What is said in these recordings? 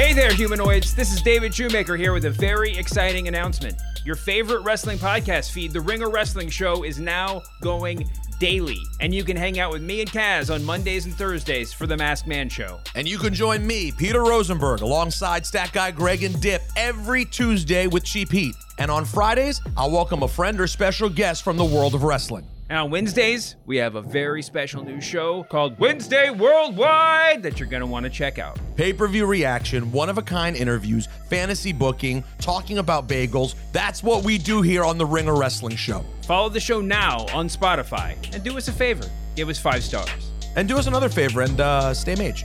Hey there, humanoids. This is David Shoemaker here with a very exciting announcement. Your favorite wrestling podcast feed, The Ringer Wrestling Show, is now going daily. And you can hang out with me and Kaz on Mondays and Thursdays for The Masked Man Show. And you can join me, Peter Rosenberg, alongside Stat Guy Greg and Dip every Tuesday with Cheap Heat. And on Fridays, I'll welcome a friend or special guest from the world of wrestling. And on Wednesdays, we have a very special new show called Wednesday Worldwide that you're going to want to check out. Pay per view reaction, one of a kind interviews, fantasy booking, talking about bagels. That's what we do here on the Ringer Wrestling Show. Follow the show now on Spotify and do us a favor give us five stars. And do us another favor and uh, stay mage.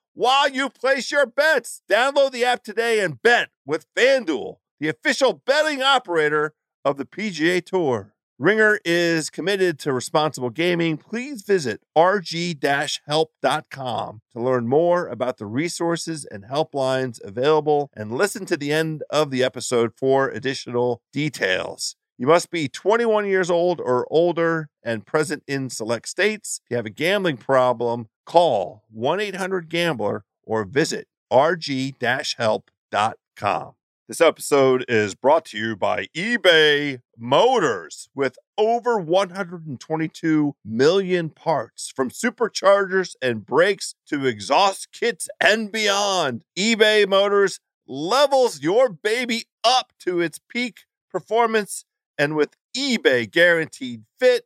while you place your bets. Download the app today and bet with FanDuel, the official betting operator of the PGA Tour. Ringer is committed to responsible gaming. Please visit rg-help.com to learn more about the resources and helplines available and listen to the end of the episode for additional details. You must be 21 years old or older and present in select states. If you have a gambling problem, call 1-800-GAMBLER or visit rg-help.com. This episode is brought to you by eBay Motors with over 122 million parts from superchargers and brakes to exhaust kits and beyond. eBay Motors levels your baby up to its peak performance and with eBay guaranteed fit,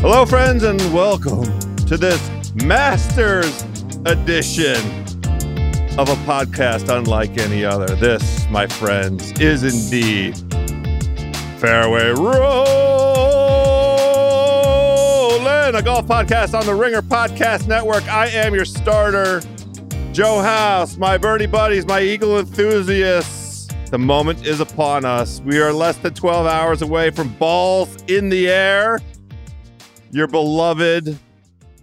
Hello, friends, and welcome to this Masters edition of a podcast unlike any other. This, my friends, is indeed Fairway Rolling, a golf podcast on the Ringer Podcast Network. I am your starter, Joe House, my birdie buddies, my eagle enthusiasts. The moment is upon us. We are less than 12 hours away from balls in the air your beloved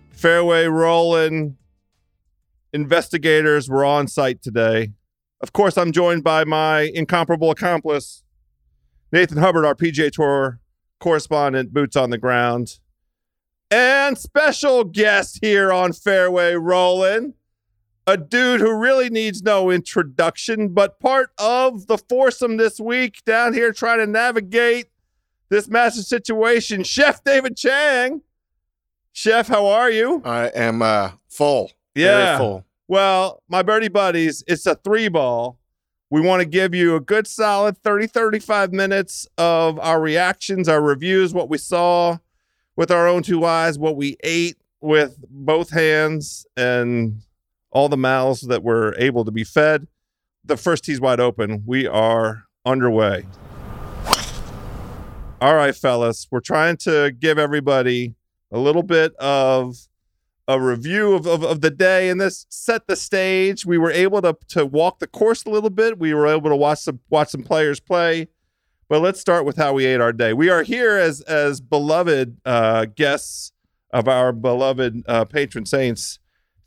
fairway rolling investigators were on site today. Of course, I'm joined by my incomparable accomplice, Nathan Hubbard, our PGA Tour correspondent, boots on the ground, and special guest here on Fairway Rolling, a dude who really needs no introduction, but part of the foursome this week down here trying to navigate this massive situation. Chef David Chang. Chef, how are you? I am uh, full. Yeah. Very full. Well, my birdie buddies, it's a three ball. We want to give you a good solid 30, 35 minutes of our reactions, our reviews, what we saw with our own two eyes, what we ate with both hands, and all the mouths that were able to be fed. The first tee's wide open. We are underway. All right, fellas, we're trying to give everybody a little bit of a review of, of, of, the day and this set the stage. We were able to to walk the course a little bit. We were able to watch some watch some players play. But let's start with how we ate our day. We are here as as beloved uh, guests of our beloved uh, patron saints,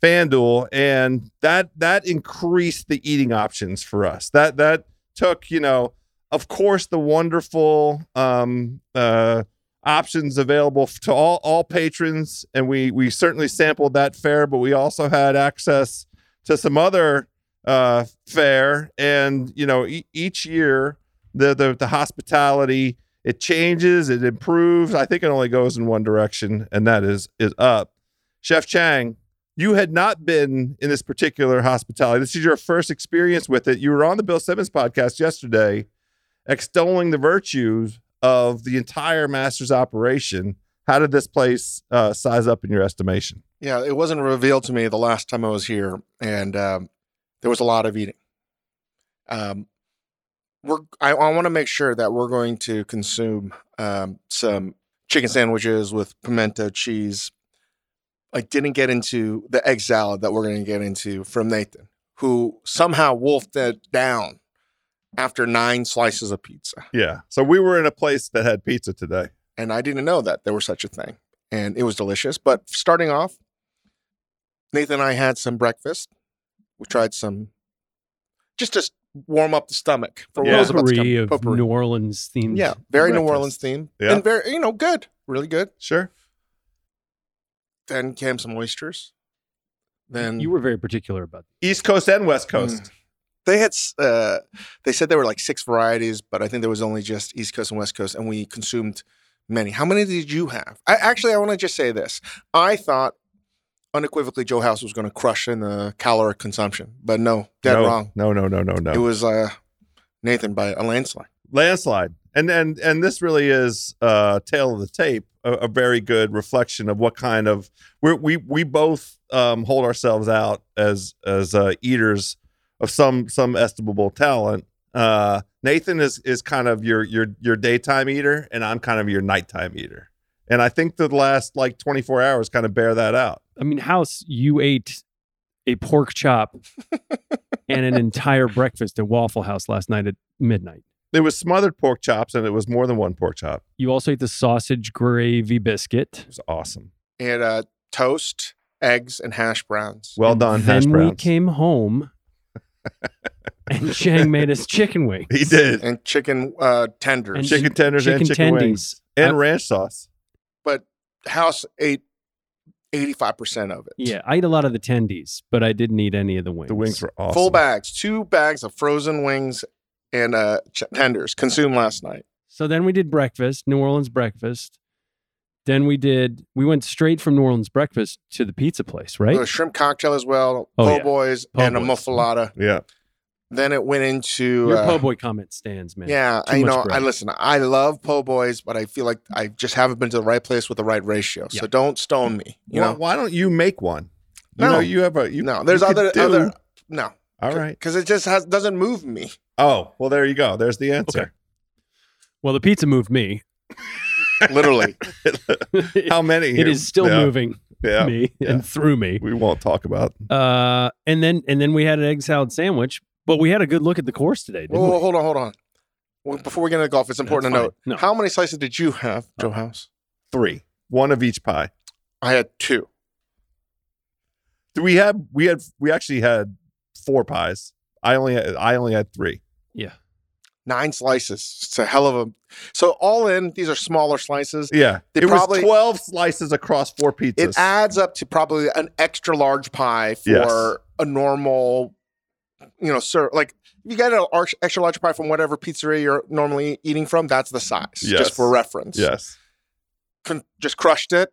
FanDuel, and that that increased the eating options for us. That that took you know, of course, the wonderful um, uh, options available to all all patrons, and we we certainly sampled that fare, but we also had access to some other uh, fare, and you know e- each year the, the the hospitality it changes, it improves. I think it only goes in one direction, and that is is up. Chef Chang, you had not been in this particular hospitality. This is your first experience with it. You were on the Bill Simmons podcast yesterday, extolling the virtues of the entire Masters operation. How did this place uh, size up in your estimation? Yeah, it wasn't revealed to me the last time I was here, and um, there was a lot of eating. Um, we're I, I want to make sure that we're going to consume um, some chicken sandwiches with pimento cheese. I didn't get into the egg salad that we're going to get into from Nathan, who somehow wolfed it down after nine slices of pizza. Yeah. So we were in a place that had pizza today. and I didn't know that there was such a thing, and it was delicious. But starting off, Nathan and I had some breakfast. We tried some, just to warm up the stomach for what Yeah. was about to come. potpourri of Potpourri. New Orleans themed. Yeah, very New. Orleans theme, Yeah. and very you know good, really good. Sure. Then came some oysters. Then You were very particular about East Coast and West mm. Coast. They had uh, they said there were like six varieties, but I think there was only just East Coast and West Coast, and we consumed many. How many did you have? I actually I want to just say this. I thought unequivocally Joe House was going to crush in the caloric consumption, but no, dead no, wrong. No, no, no, no, no. It was uh, Nathan by a landslide. landslide and and and this really is uh tale of the tape a, a very good reflection of what kind of we're, we we both um hold ourselves out as as uh eaters of some some estimable talent uh nathan is is kind of your your your daytime eater and i'm kind of your nighttime eater and i think the last like 24 hours kind of bear that out I mean, House, you ate a pork chop and an entire breakfast at Waffle House last night at midnight. it was smothered pork chops and it was more than one pork chop You also ate the sausage gravy biscuit. it was awesome And uh, toast, eggs, and hash browns. well And done hash Then we browns came home and Chang made us chicken wings. he did and chicken uh, tenders. And chicken tenders and chicken chicken tendies. wings and I- ranch sauce. but House ate eighty five percent of it. Yeah, I ate a lot of the tendies, but I didn't eat any of the wings. The wings were awesome. Full bags, two bags of frozen wings and uh, ch- tenders consumed last night. So then we did breakfast, New Orleans breakfast. Then we did. We went straight from New Orleans breakfast to the pizza place, right? A shrimp cocktail as well, Oh, po' yeah. boys, Po' and a boys. muffalata. Yeah. Then it went into Your uh, po' boy comment stands, man. Yeah, Too I, you much know, I listen. I love po' boys, but I feel like I just haven't been to the right place with the right ratio. So don't stone me. You why, know, why don't you make one? You No. know, you have a you, no. There's you other other no. All right. because it just has doesn't move me. Oh, well, there you go. There's the answer. Well, the pizza moved me. Literally, How many? it is still yeah, moving Yeah. me yeah. and through me. We won't talk about. Uh, and then and then we had an egg salad sandwich, but we had a good look at the course today. Didn't Whoa, we? hold on, hold on. Well, before we get into golf, it's important to That's note. No. how many slices did you have, Joe House? Three. One of each pie. I had two. Do we have we had we actually had four pies. I only had, I only had three. Yeah. Nine slices. It's a hell of a. So all in, these are smaller slices. Yeah. They it probably- was 12 slices across four pizzas. It adds up to probably an extra large pie for Yes. a normal, you know, sir. Like you get an extra large pie from whatever pizzeria you're normally eating from, that's the size, Yes. just for reference. yes. Con- just crushed it,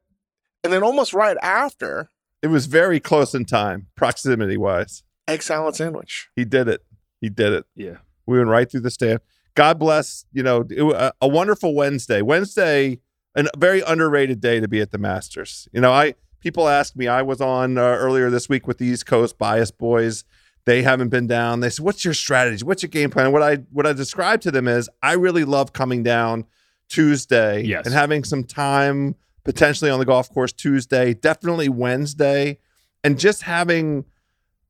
and then almost right after, It was very close in time, proximity wise. egg salad sandwich. He did it. He did it. Yeah. We went right through the stand. God bless, you know, it, a, a wonderful Wednesday. Wednesday, a very underrated day to be at the Masters. You know, I people ask me. I was on uh, earlier this week with the East Coast Bias Boys. They haven't been down. They said, "What's your strategy? What's your game plan?" What I what I described to them is, I really love coming down Tuesday Yes. and having some time potentially on the golf course Tuesday, definitely Wednesday, and just having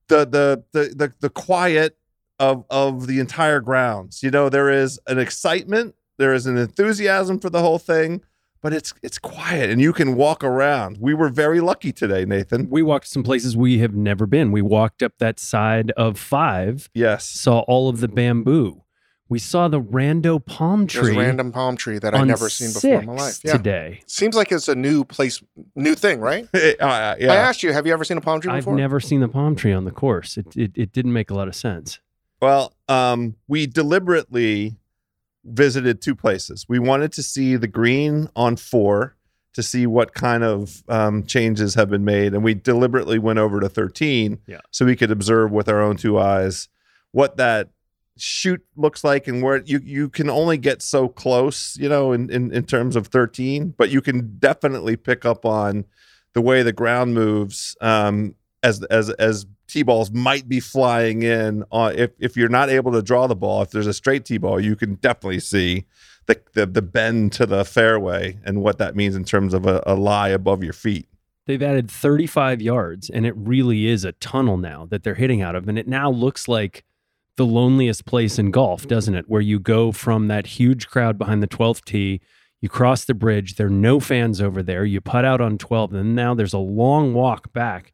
the the the the, the quiet of of the entire grounds. You know, there is an excitement, there is an enthusiasm for the whole thing, but it's it's quiet and you can walk around. We were very lucky today, Nathan. We walked some places we have never been. We walked up that side of five, Yes. saw all of the bamboo. we saw the rando palm There's a tree random palm tree that I've never seen before in my life. Yeah. today. Seems like it's a new place, new thing, right? Uh, I asked you, have you ever seen a palm tree I've never seen the palm tree on the course. It, it it didn't make a lot of sense. Well, um, we deliberately visited two places. We wanted to see the green on four to see what kind of um, changes have been made, and we deliberately went over to 13 Yeah. so we could observe with our own two eyes what that chute looks like and where you you can only get so close, you know, in, in, in terms of 13, but you can definitely pick up on the way the ground moves um, as as as t-balls might be flying in on if if you're not able to draw the ball if there's a straight t-ball you can definitely see the the, the bend to the fairway and what that means in terms of a, a lie above your feet They've added 35 yards, and it really is a tunnel now that they're hitting out of. And it now looks like the loneliest place in golf, doesn't it? Where you go from that huge crowd behind the 12th tee, you cross the bridge, there are no fans over there, you putt out on 12, and now there's a long walk back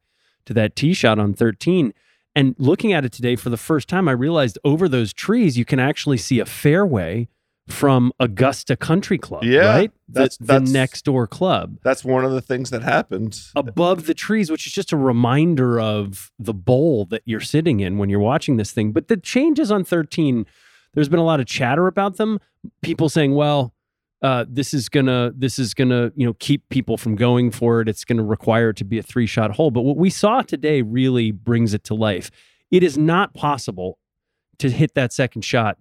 to that tee shot on 13. And looking at it today for the first time, I realized over those trees, you can actually see a fairway from Augusta Country Club, Yeah, right? The, that's- the next door club that's one of the things that happened above the trees, which is just a reminder of the bowl that you're sitting in when you're watching this thing. But the changes on 13, there's been a lot of chatter about them. People saying, well, uh, this is gonna this is gonna you know keep people from going for it. It's gonna require it to be a three shot hole. But what we saw today really brings it to life. It is not possible to hit that second shot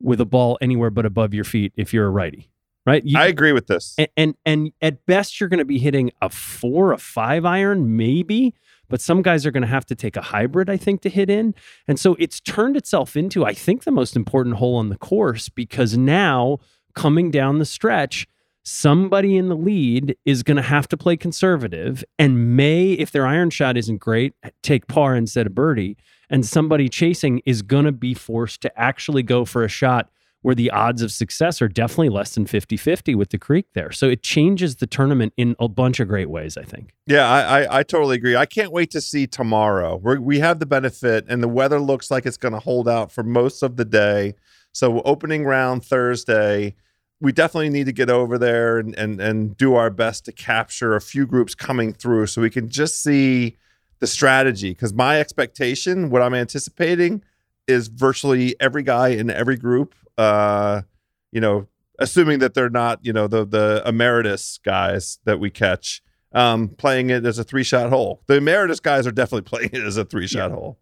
with a ball anywhere but above your feet if you're a righty, right? You, i agree with this and and, and at best you're going to be hitting a four, a five iron, maybe. But some guys are going to have to take a hybrid, I think, to hit in. And so it's turned itself into, I think, the most important hole on the course because now coming down the stretch, somebody in the lead is going to have to play conservative and may, if their iron shot isn't great, take par instead of birdie. And somebody chasing is going to be forced to actually go for a shot where the odds of success are definitely less than 50 50 with the creek there. So it changes the tournament in a bunch of great ways, I think. Yeah, I, I, I totally agree. I can't wait to see tomorrow. We're, we have the benefit, and the weather looks like it's going to hold out for most of the day. So, opening round Thursday, we definitely need to get over there and, and, and do our best to capture a few groups coming through so we can just see the strategy. Because my expectation, what I'm anticipating, is virtually every guy in every group, uh, you know, assuming that they're not, you know, the the emeritus guys that we catch um, playing it as a three shot hole. The emeritus guys are definitely playing it as a three shot hole.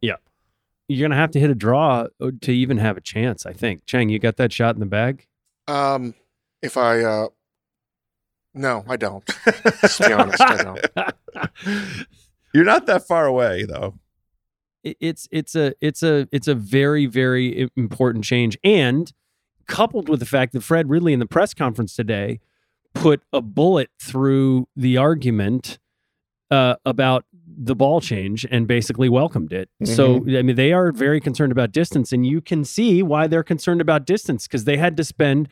You're going to have to hit a draw uh, to even have a chance, I think. Chang, you got that shot in the bag? Um, if I, uh, no, I don't. Let's be honest, I don't. You're not that far away though. it's it's a it's a it's a very very important change and coupled with the fact that Fred Ridley in the press conference today put a bullet through the argument uh, about the ball change and basically welcomed it. So mm-hmm. I mean they are very concerned about distance and you can see why they're concerned about distance because they had to spend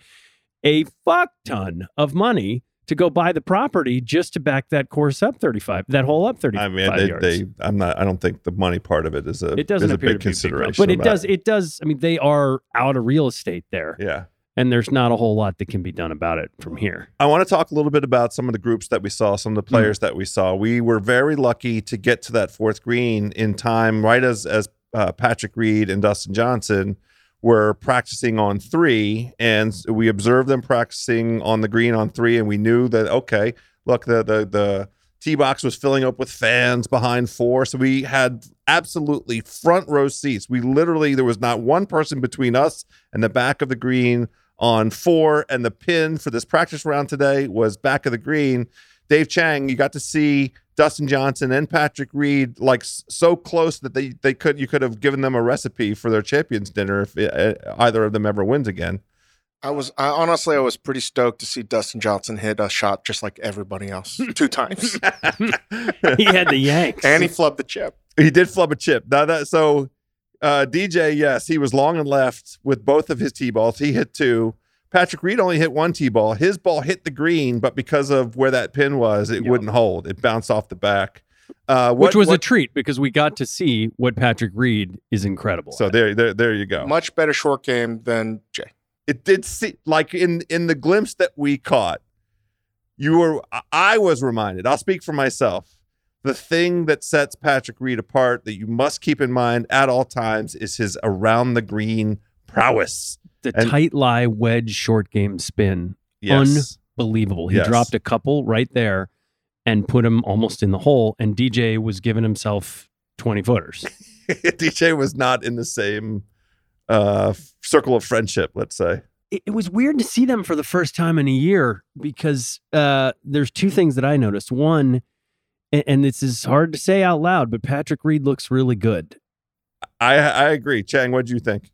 a fuck ton of money to go buy the property just to back that course up 35 that hole up 35 I mean, they, yards. they, I'm not. I don't think the money part of it is a. it doesn't is a appear big to be a big consideration. but it does that. it does i mean they are out of real estate there Yeah. And there's not a whole lot that can be done about it from here I want to talk a little bit about some of the groups that we saw, some of the Mm-hmm. players that we saw. We were very lucky to get to that fourth green in time, right as as uh, Patrick Reed and Dustin Johnson were practicing on three, and we observed them practicing on the green on three, and we knew that okay, look, the the the tee box was filling up with fans behind four, so we had absolutely front row seats. We literally there was not one person between us and the back of the green on four, and the pin for this practice round today was back of the green. Dave Chang, you got to see Dustin Johnson and Patrick Reed like so close that they they could you could have given them a recipe for their champions dinner if uh, either of them ever wins again. I was I, honestly I was pretty stoked to see Dustin Johnson hit a shot just like everybody else two times, he had the yanks and he flubbed the chip. He did flub a chip. Now that so uh, DJ, yes, he was long and left with both of his tee balls. He hit two. Patrick Reed only hit one tee ball. His ball hit the green, but because of where that pin was, it Yeah. wouldn't hold. It bounced off the back. Uh, what- which was a treat because we got to see what Patrick Reed is incredible. so at. there, there, there you go. Much better short game than Jay. it did see like in in the glimpse that we caught you were I- i was reminded i'll speak for myself the thing that sets patrick reed apart that you must keep in mind at all times is his around the green prowess the and- tight lie wedge short game spin, yes believable. He Yes. dropped a couple right there and put him almost in the hole. And DJ was giving himself twenty footers. dj was not in the same uh circle of friendship let's say it, it was weird to see them for the first time in a year because uh, there's two things that I noticed. One, and, and this is hard to say out loud, but Patrick Reed looks really good. i i agree chang what do you think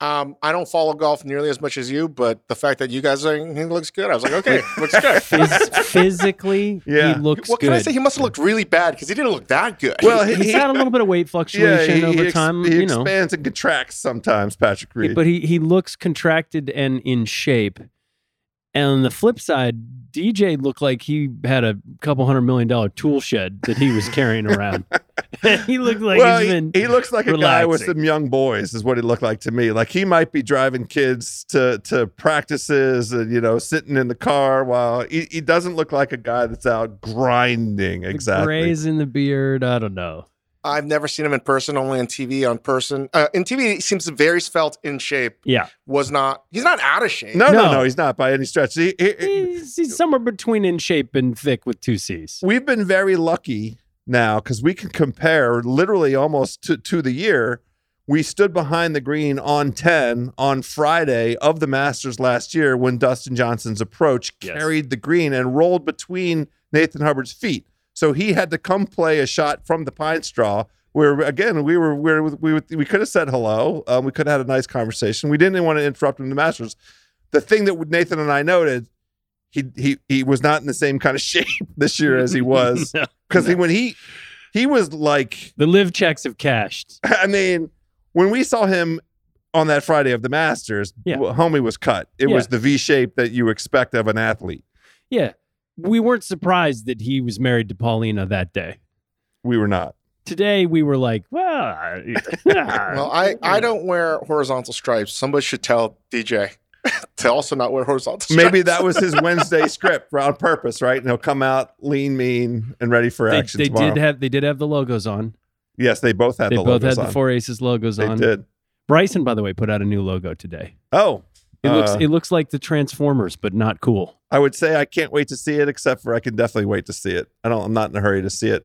Um, I don't follow golf nearly as much as you, but the fact that you guys are saying he looks good, I was like, okay, looks good. Phys- physically, Yeah. he looks good. what good. can I say? He must have looked really bad because he didn't look that good. well He's he, had a little bit of weight fluctuation he- over he ex- time, he you know. expands and contracts sometimes patrick reed But he he looks contracted and in shape. And on the flip side, DJ looked like he had a couple hundred million dollar tool shed that he was carrying around. he looked like well, he's he, been he looks like a guy with some young boys, is what he looked like to me. Like he might be driving kids to to practices and you know sitting in the car while he, he doesn't look like a guy that's out grinding. the Exactly. grays in the beard. I don't know. I've never seen him in person, only on TV. On person, uh, in TV, he seems very svelte in shape. Yeah, Was not. He's not out of shape. No, no, No. no, he's not by any stretch. He- he- he's, he's somewhere between in shape and thick with two C's. we've been very lucky now because we can compare literally almost to, to the year. We stood behind the green on 10 on Friday of the Masters last year when Dustin Johnson's approach Yes. carried the green and rolled between Nathan Hubbard's feet. So he had to come play a shot from the pine straw. Where again, we were we were, we, were, we could have said hello. Um, we could have had a nice conversation. We didn't want to interrupt him in the Masters. The thing that Nathan and I noted, he he he was not in the same kind of shape this year as he was No. because he, when he he was like The live checks have cashed. i mean when we saw him on that friday of the masters Yeah. homie was cut it Yeah. was the v shape that you expect of an athlete Yeah, we weren't surprised that he was married to Paulina that day. we were not Today we were like, well, Well, I, I don't wear horizontal stripes. Somebody should tell DJ to also not wear horizontal stripes. maybe that was his wednesday script on purpose right and he'll come out lean mean and ready for They, action they tomorrow did have they did have the logos on. yes they both had They the both logos had the on. Four Aces logos they on. did Bryson, by the way, put out a new logo today. oh It looks uh, it looks like the Transformers, but not cool. i would say i can't wait to see it except for i can definitely wait to see it i don't i'm not in a hurry to see it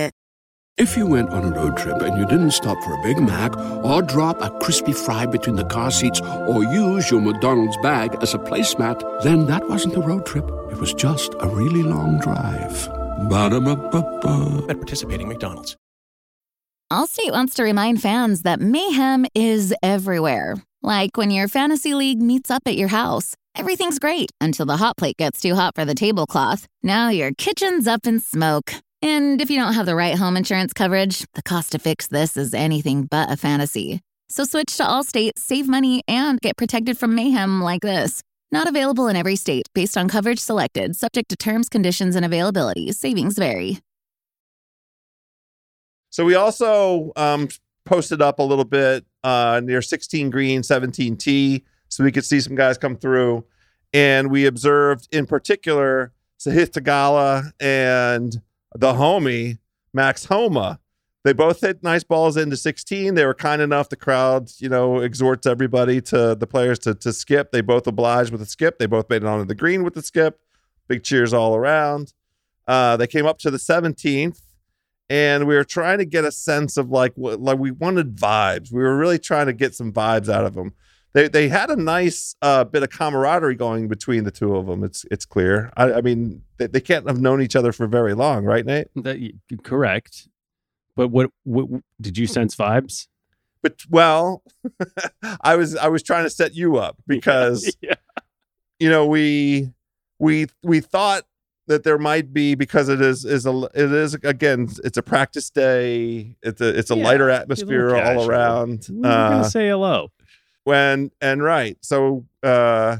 If you went on a road trip and you didn't stop for a Big Mac or drop a crispy fry between the car seats or use your McDonald's bag as a placemat, then that wasn't a road trip. It was just a really long drive. Ba-da-ba-ba-ba. at participating McDonald's. Allstate wants to remind fans that mayhem is everywhere. Like when your fantasy league meets up at your house. Everything's great until the hot plate gets too hot for the tablecloth. Now your kitchen's up in smoke. And if you don't have the right home insurance coverage, the cost to fix this is anything but a fantasy. So switch to Allstate, save money, and get protected from mayhem like this. Not available in every state based on coverage selected, subject to terms, conditions, and availability. Savings vary. So we also um, posted up a little bit uh, near 16 green, 17 T, so we could see some guys come through. And we observed in particular Sahith Theegala and the homie, Max Homa. They both hit nice balls into 16. They were kind enough. The crowd, you know, exhorts everybody to the players to, to skip. They both obliged with a skip. They both made it onto the green with the skip. Big cheers all around. Uh, they came up to the 17th and we were trying to get a sense of like what like we wanted vibes. We were really trying to get some vibes out of them they they had a nice uh, bit of camaraderie going between the two of them. It's it's clear. I, I mean, they, they can't have known each other for very long, right, Nate? That correct. But what, what did you sense vibes? But well, I was I was trying to set you up because yeah. you know we we we thought that there might be because it is is a it is again it's a practice day it's a it's a Yeah, lighter a atmosphere all around We were uh, gonna say hello. When and right so uh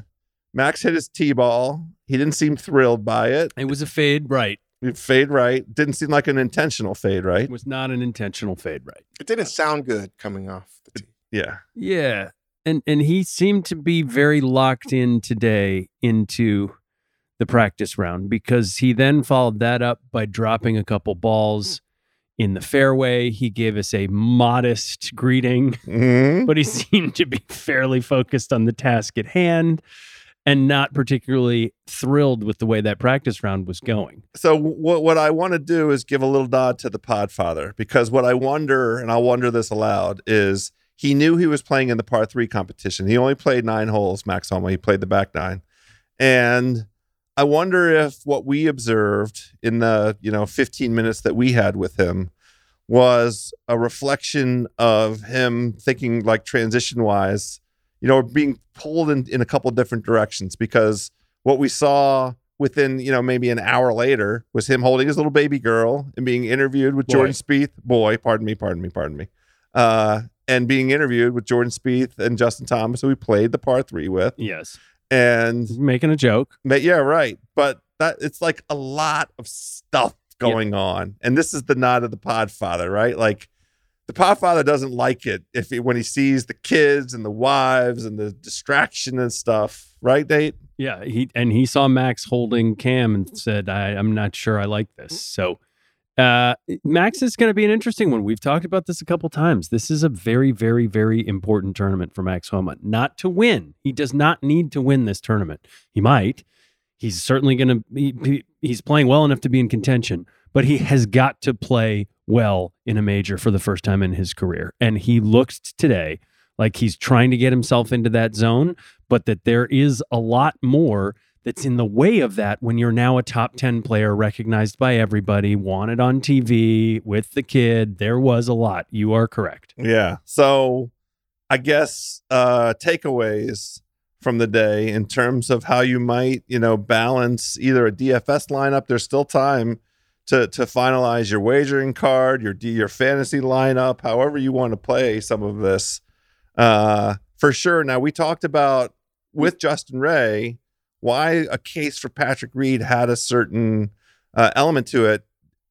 max hit his t-ball he didn't seem thrilled by it It was a fade right. It fade right didn't seem like an intentional fade right It was not an intentional fade right. It didn't sound good coming off the tee. yeah Yeah. And and he seemed to be very locked in today into the practice round because he then followed that up by dropping a couple balls in the fairway. He gave us a modest greeting, Mhm. but he seemed to be fairly focused on the task at hand and not particularly thrilled with the way that practice round was going. so what what I want to do is give a little nod to the Podfather because what I wonder, and I'll wonder this aloud, is he knew he was playing in the par three competition. He only played nine holes, Max Homa. He played the back nine, and I wonder if what we observed in the you know 15 minutes that we had with him was a reflection of him thinking like transition wise, you know, being pulled in, in a couple different directions because what we saw within, you know, maybe an hour later was him holding his little baby girl and being interviewed with Boy. Jordan Spieth, boy, pardon me, pardon me, pardon me. Uh, and being interviewed with Jordan Spieth and Justin Thomas, who we played the par three with. Yes. And Making a joke. but yeah, right. But that it's like a lot of stuff going on, and this is the nod of the Podfather, right? Like the Podfather doesn't like it if he, when he sees the kids and the wives and the distraction and stuff, right, Nate? Yeah, he and he saw Max holding Cam and said, I, "I'm not sure I like this." So, uh, Max is going to be an interesting one. We've talked about this a couple times. This is a very, very, very important tournament for Max Homa. Not to win. He does not need to win this tournament. He might. He's certainly going to. He, he- he's playing well enough to be in contention, but he has got to play well in a major for the first time in his career. And he looked today like he's trying to get himself into that zone but that there is a lot more that's in the way of that when you're now a top 10 player recognized by everybody, wanted on TV with the kid. There was a lot. You are correct. Yeah. So I guess uh takeaways from the day in terms of how you might, you know, balance either a DFS lineup. There's still time to to finalize your wagering card, your your fantasy lineup, however you want to play some of this. Uh for sure. Now we talked about with Justin Ray why a case for Patrick Reed had a certain uh, element to it.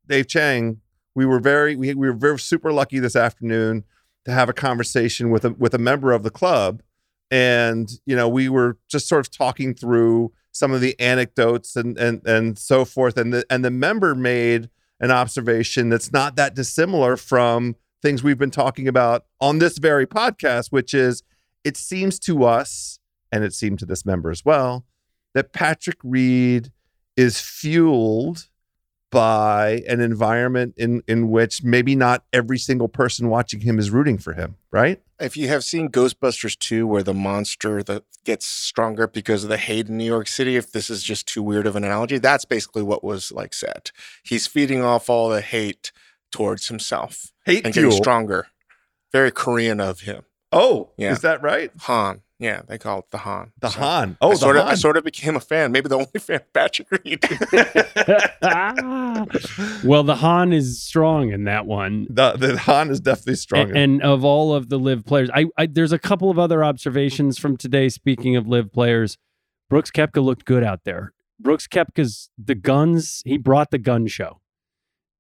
Dave Chang, we were very we, we were very super lucky this afternoon to have a conversation with a with a member of the club and you know we were just sort of talking through some of the anecdotes and and and so forth and the and the member made an observation that's not that dissimilar from things we've been talking about on this very podcast which is it seems to us and it seemed to this member as well that Patrick Reed is fueled by an environment in in which maybe not every single person watching him is rooting for him, right? If you have seen Ghostbusters 2, where the monster that gets stronger because of the hate in New York City, if this is just too weird of an analogy, that's basically what was like said. He's feeding off all the hate towards himself Hate and getting fuel. stronger. Very Korean of him. Oh, Yeah. is that right? Han. Yeah, they call it the Han. The So Han. Oh, I the sort of, I sort of became a fan. Maybe the only fan of Patrick Reed. well, the Han is strong in that one. the the Han is definitely strong. And, and of all of the LIV players, I, I there's a couple of other observations from today. Speaking of LIV players, Brooks Koepka looked good out there. Brooks Koepka's the guns. He brought the gun show,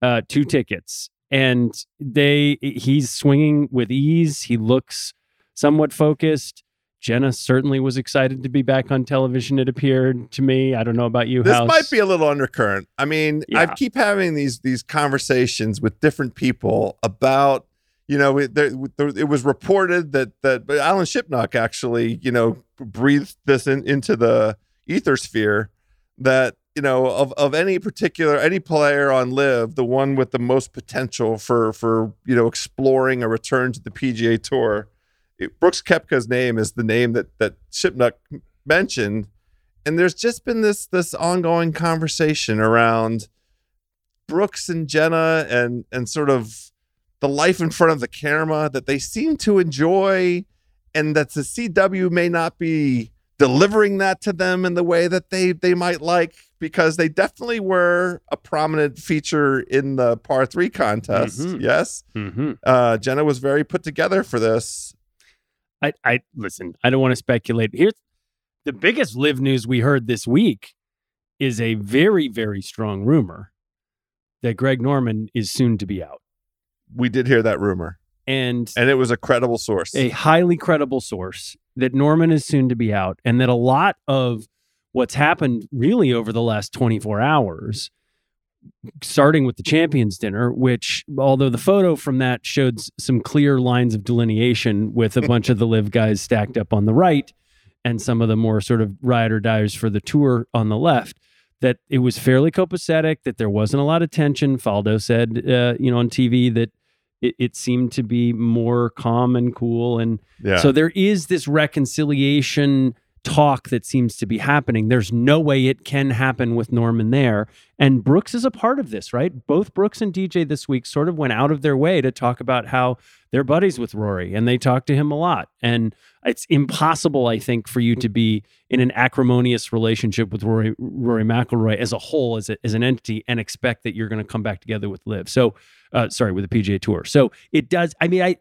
uh, two tickets, and they he's swinging with ease. He looks somewhat focused. Jenna certainly was excited to be back on television. It appeared to me. I don't know about you. this House. might be a little undercurrent. I mean, I keep having these these conversations with different people about, you know, it, there, it was reported that that but Alan Shipnuck actually, you know, breathed this in, into the ether sphere that you know of of any particular any player on LIV the one with the most potential for for you know exploring a return to the PGA tour Brooks Koepka's name is the name that that Shipnuck mentioned, and there's just been this this ongoing conversation around Brooks and Jenna and and sort of the life in front of the camera that they seem to enjoy, and that the CW may not be delivering that to them in the way that they they might like because they definitely were a prominent feature in the par three contest. Mhm. Yes, Mm-hmm. uh, Jenna was very put together for this. I, I listen. I don't want to speculate. Here's the biggest LIV news we heard this week is a very very strong rumor that Greg Norman is soon to be out, We did hear that rumor, and and it was a credible source. a highly credible source that Norman is soon to be out, and that a lot of what's happened really over the last 24 hours, starting with the champions dinner, which although the photo from that showed some clear lines of delineation with a bunch of the LIV guys stacked up on the right and some of the more sort of ride or dies for the tour on the left. That it was fairly copacetic, that there wasn't a lot of tension. Faldo said, uh, you know, on TV that it, it seemed to be more calm and cool. And yeah. so there is this reconciliation talk that seems to be happening. There's no way it can happen with Norman there. And Brooks is a part of this, right? Both Brooks and DJ this week sort of went out of their way to talk about how they're buddies with Rory and they talk to him a lot. And it's impossible, I think, for you to be in an acrimonious relationship with Rory, Rory McIlroy as a whole, as, a, as an entity, and expect that you're going to come back together with Liv. So, uh, sorry, with the PGA Tour. So it does. I mean, I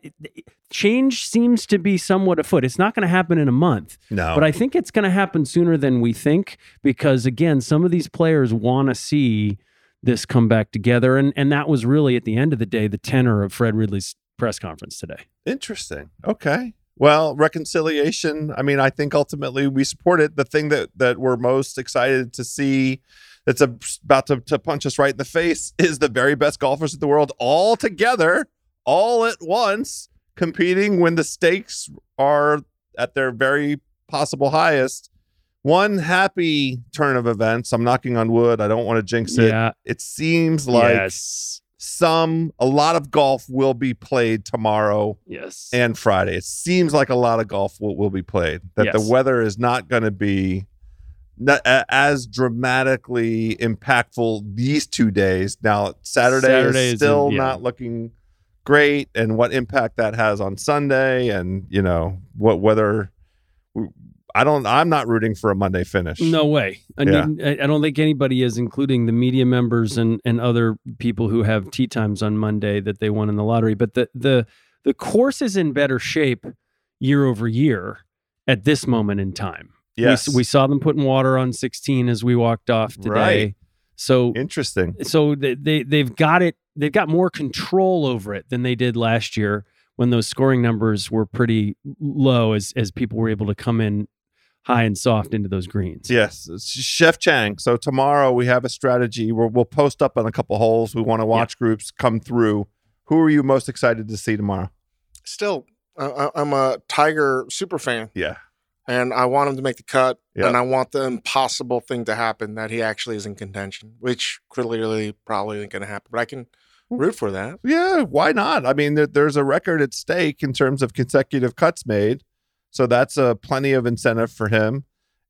change seems to be somewhat afoot. It's not going to happen in a month, no, but I think it's going to happen sooner than we think because again, some of these players want to see this come back together, and and that was really at the end of the day the tenor of Fred Ridley's press conference today. Interesting. Okay. Well, reconciliation. I mean, I think ultimately we support it. The thing that that we're most excited to see that's a, about to, to punch us right in the face is the very best golfers in the world all together, all at once, competing when the stakes are at their very possible highest. One happy turn of events. I'm knocking on wood. I don't want to jinx it. yeah. It seems like yes. Some, a lot of golf will be played tomorrow Yes. and Friday. It seems like a lot of golf will, will be played. That Yes. the weather is not going to be not, a- as dramatically impactful these two days. Now Saturday, Saturday is still yeah. not looking great, and what impact that has on Sunday, and you know what whether. I don't. I'm not rooting for a Monday finish. No way. I Yeah. mean, I I don't think anybody is, including the media members and and other people who have tee times on Monday that they won in the lottery. But the the the course is in better shape year over year at this moment in time. We Yes. we, saw them putting water on 16 as we walked off today. Right. So Interesting. so they, they they've got it. They've got more control over it than they did last year when those scoring numbers were pretty low as as people were able to come in high and soft into those greens. Yes, Chef Chang. So tomorrow we have a strategy where we'll post up on a couple holes. We want to watch groups come through. Who are you most excited to see tomorrow? Still, uh, I- I'm a Tiger super fan, Yeah. and I want him to make the cut, Yeah. and I want the impossible thing to happen that he actually is in contention, which clearly probably isn't going to happen. But I can root for that. Yeah, why not? I mean, there, there's a record at stake in terms of consecutive cuts made. So that's uh, plenty of incentive for him.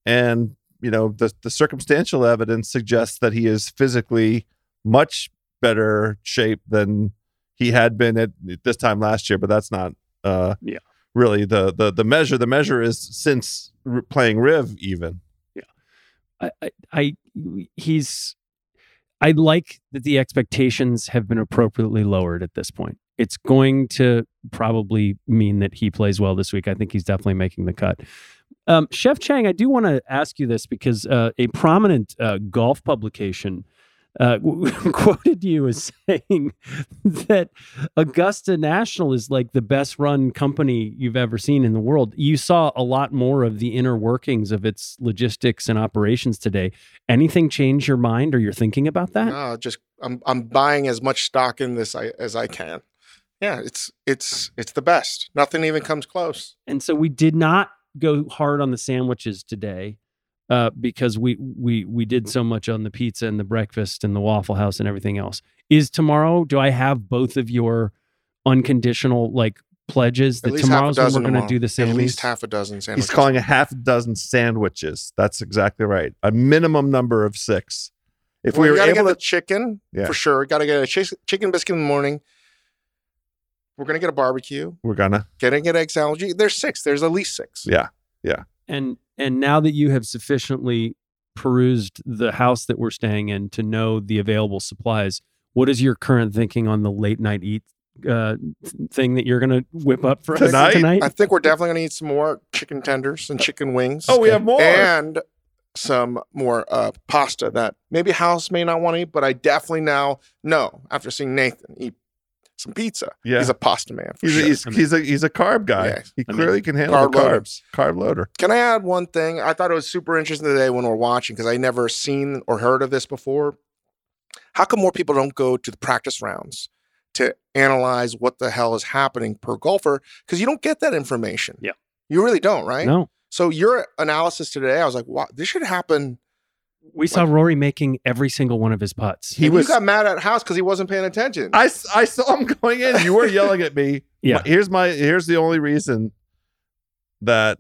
And, you know, the, the circumstantial evidence suggests that he is physically much better shape than he had been at this time last year, but that's not uh, Yeah. really the, the, the measure. The measure is since r- playing Riv even. I, I, I he's I like that the expectations have been appropriately lowered at this point. It's going to probably mean that he plays well this week. I think he's definitely making the cut. Um, Chef Chang, I do want to ask you this because uh, a prominent uh, golf publication uh, quoted you as saying that Augusta National is like the best run company you've ever seen in the world. You saw a lot more of the inner workings of its logistics and operations today. Anything change your mind or you're thinking about that? No, just I'm I'm buying as much stock in this I, as I can. Yeah, it's it's it's the best. Nothing even comes close. And so we did not go hard on the sandwiches today uh, because we we we did so much on the pizza and the breakfast and the Waffle House and everything else. Is tomorrow? Do I have both of your unconditional like pledges that least tomorrow's when we're going to tomorrow. do the same. At least half a dozen sandwiches. He's calling a half dozen sandwiches. That's exactly right. A minimum number of six. If Well, we you were gotta able get to, the chicken Yeah. for sure. Got to get a chi- chicken biscuit in the morning. We're gonna get a barbecue. we're gonna. Gonna get egg salad. Gee, There's six. There's at least six. Yeah. Yeah. And and now that you have sufficiently perused the house that we're staying in to know the available supplies, what is your current thinking on the late night eat uh, thing that you're going to whip up for Tonight? us tonight? I think we're definitely gonna eat some more chicken tenders and chicken wings. Oh, we have more. and some more uh, pasta that maybe House may not want to eat, but I definitely now know after seeing Nathan eat some pizza. Yeah. He's a pasta man. For He's, sure. a, he's, he's a he's a carb guy. Yeah. He I mean, clearly can handle carb the loader. carbs. Carb loader. Can I add one thing? I thought it was super interesting today when we're watching because I never seen or heard of this before. How come more people don't go to the practice rounds to analyze what the hell is happening per golfer? Because you don't get that information. Yeah. You really don't, right? No. So your analysis today, I was like, wow, this should happen. We saw Rory making every single one of his putts. He was. you got mad at House because he wasn't paying attention. I, I saw him going in. You were yelling at me. Yeah. My- here's my here's the only reason that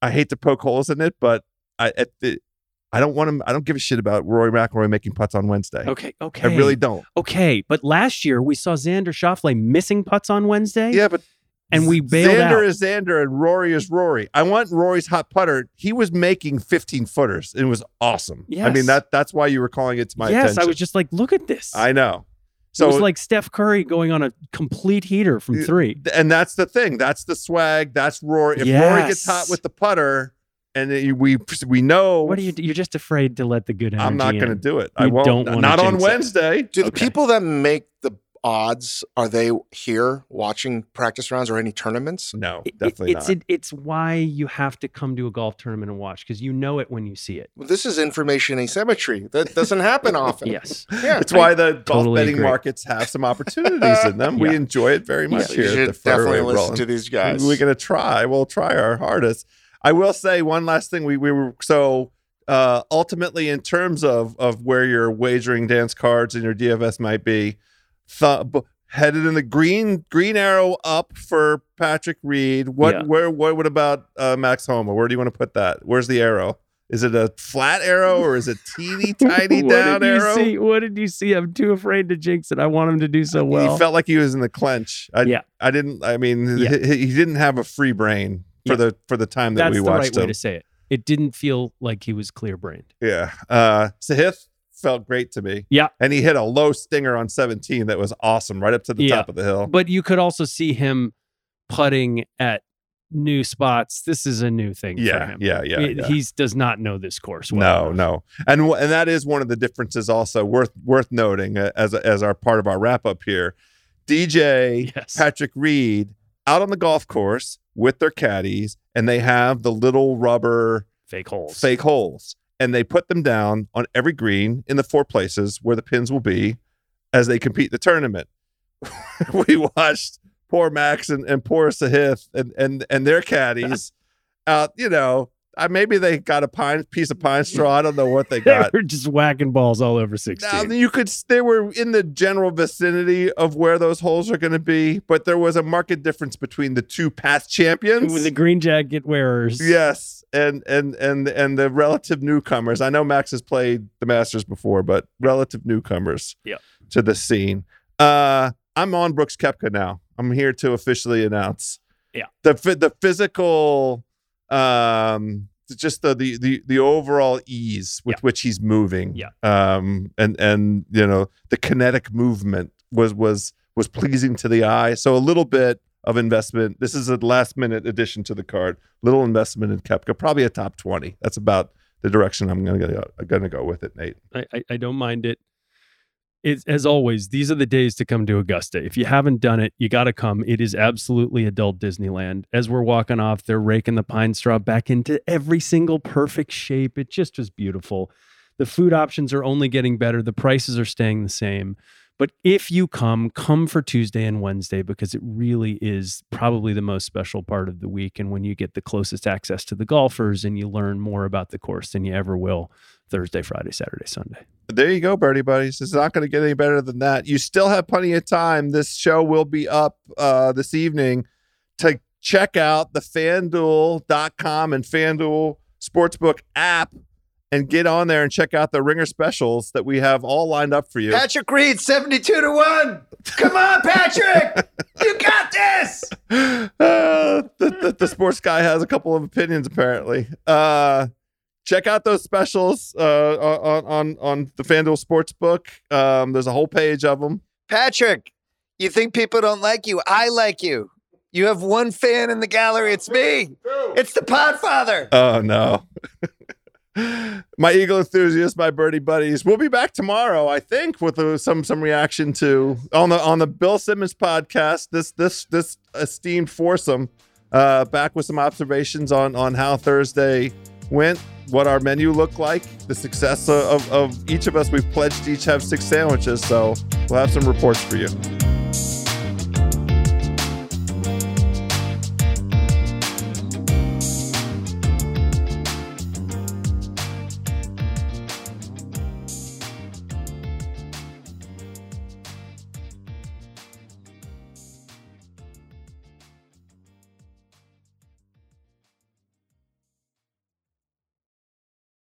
I hate to poke holes in it, but I at the, I don't want him. I don't give a shit about Rory McIlroy making putts on Wednesday. Okay, okay. I really don't. Okay, but last year we saw Xander Schauffele missing putts on Wednesday. Yeah, but And we bailed Xander out. is Xander and Rory is Rory. I want Rory's hot putter. He was making 15 footers. It was awesome. Yes. I mean that that's why you were calling it to my yes, attention. I was just like, look at this. I know. so So it was like Steph Curry going on a complete heater from three. and that's the thing. That's the swag. That's Rory. If Rory gets hot with the putter, and we we know, What are you? You're just afraid to let the good energy. I'm not going to do it. I won't. don't wanna not on jinx it. Wednesday. Do the Okay. people that make the odds are they here watching practice rounds or any tournaments? No, It- it- definitely it's not. It, it's why you have to come to a golf tournament and watch because you know it when you see it. Well, this is information asymmetry that doesn't happen often. Yes. Yeah. It's why the golf betting agree. markets have some opportunities in them. We enjoy it very much So here. you at should the definitely listen Rolling. to these guys. We're gonna try. We'll try our hardest. I will say one last thing. We we were so uh, ultimately in terms of of where your wagering dance cards and your DFS might be, th- headed in the green green arrow up for Patrick Reed. What Yeah. where what what about uh, Max Homa? Where do you want to put that? Where's the arrow? Is it a flat arrow or is it teeny tiny what down did you arrow? see? What did you see? I'm too afraid to jinx it. I want him to do so well. he felt like he was in the clench. I, Yeah. I didn't. I mean, Yeah. he, he didn't have a free brain for Yeah. the for the time that That's we the watched right way him. to say it. It didn't feel like he was clear brained. Yeah. Uh Sahith felt great to me. Yeah. And he hit a low stinger on 17 that was awesome right up to the Yeah. top of the hill. But you could also see him putting at new spots. This is a new thing for yeah, him. yeah, yeah, yeah. He does not know this course well. no, no. And and that is one of the differences also worth worth noting uh, as as our part of our wrap up here. DJ Yes. Patrick Reed out on the golf course with their caddies and they have the little rubber Fake holes. fake holes and they put them down on every green in the four places where the pins will be as they compete the tournament. we watched poor Max and, and poor Sahith and, and, and their caddies out, you know, uh, maybe they got a pine piece of pine straw. I don't know what they got. They were just whacking balls all over 16. Now you could they were in the general vicinity of where those holes are going to be, but there was a marked difference between the two past champions. With the green jacket wearers. Yes, and and and and the relative newcomers. I know Max has played the Masters before, but relative newcomers Yeah. to the scene. Uh, I'm on Brooks Koepka now. I'm here to officially announce. Yeah. The the physical, um, just the the the the overall ease with Yeah. which he's moving. Yeah. Um, and and you know the kinetic movement was was was pleasing to the eye. So a little bit of investment. This is a last minute addition to the card. Little investment in Koepka, probably a top twenty. That's about the direction I'm gonna go, gonna go with it, Nate. I, I, I don't mind it. As always, these are the days to come to Augusta. If you haven't done it, you got to come. It is absolutely adult Disneyland. As we're walking off, they're raking the pine straw back into every single perfect shape. It just was beautiful. The food options are only getting better. The prices are staying the same. But if you come, come for Tuesday and Wednesday because it really is probably the most special part of the week. And when you get the closest access to the golfers and you learn more about the course than you ever will Thursday, Friday, Saturday, Sunday. There you go, Birdie Buddies. It's not going to get any better than that. You still have plenty of time. This show will be up uh, this evening to check out the fanduel.com and FanDuel Sportsbook app and get on there and check out the ringer specials that we have all lined up for you. Patrick Reed, 72 to 1. Come on, Patrick. you got this. Uh, the, the, the sports guy has a couple of opinions, apparently. Uh, check out those specials uh, on, on, on the FanDuel Sportsbook. Um, there's a whole page of them. Patrick, you think people don't like you? I like you. You have one fan in the gallery. It's me. It's the Podfather. Oh, no. my eagle enthusiasts, my birdie buddies. We'll be back tomorrow, I think, with uh some some reaction to on the on the Bill Simmons podcast. This this this esteemed foursome uh, back with some observations on on how Thursday went, what our menu looked like, the success of, of each of us. We've pledged to each have six sandwiches, so we'll have some reports for you.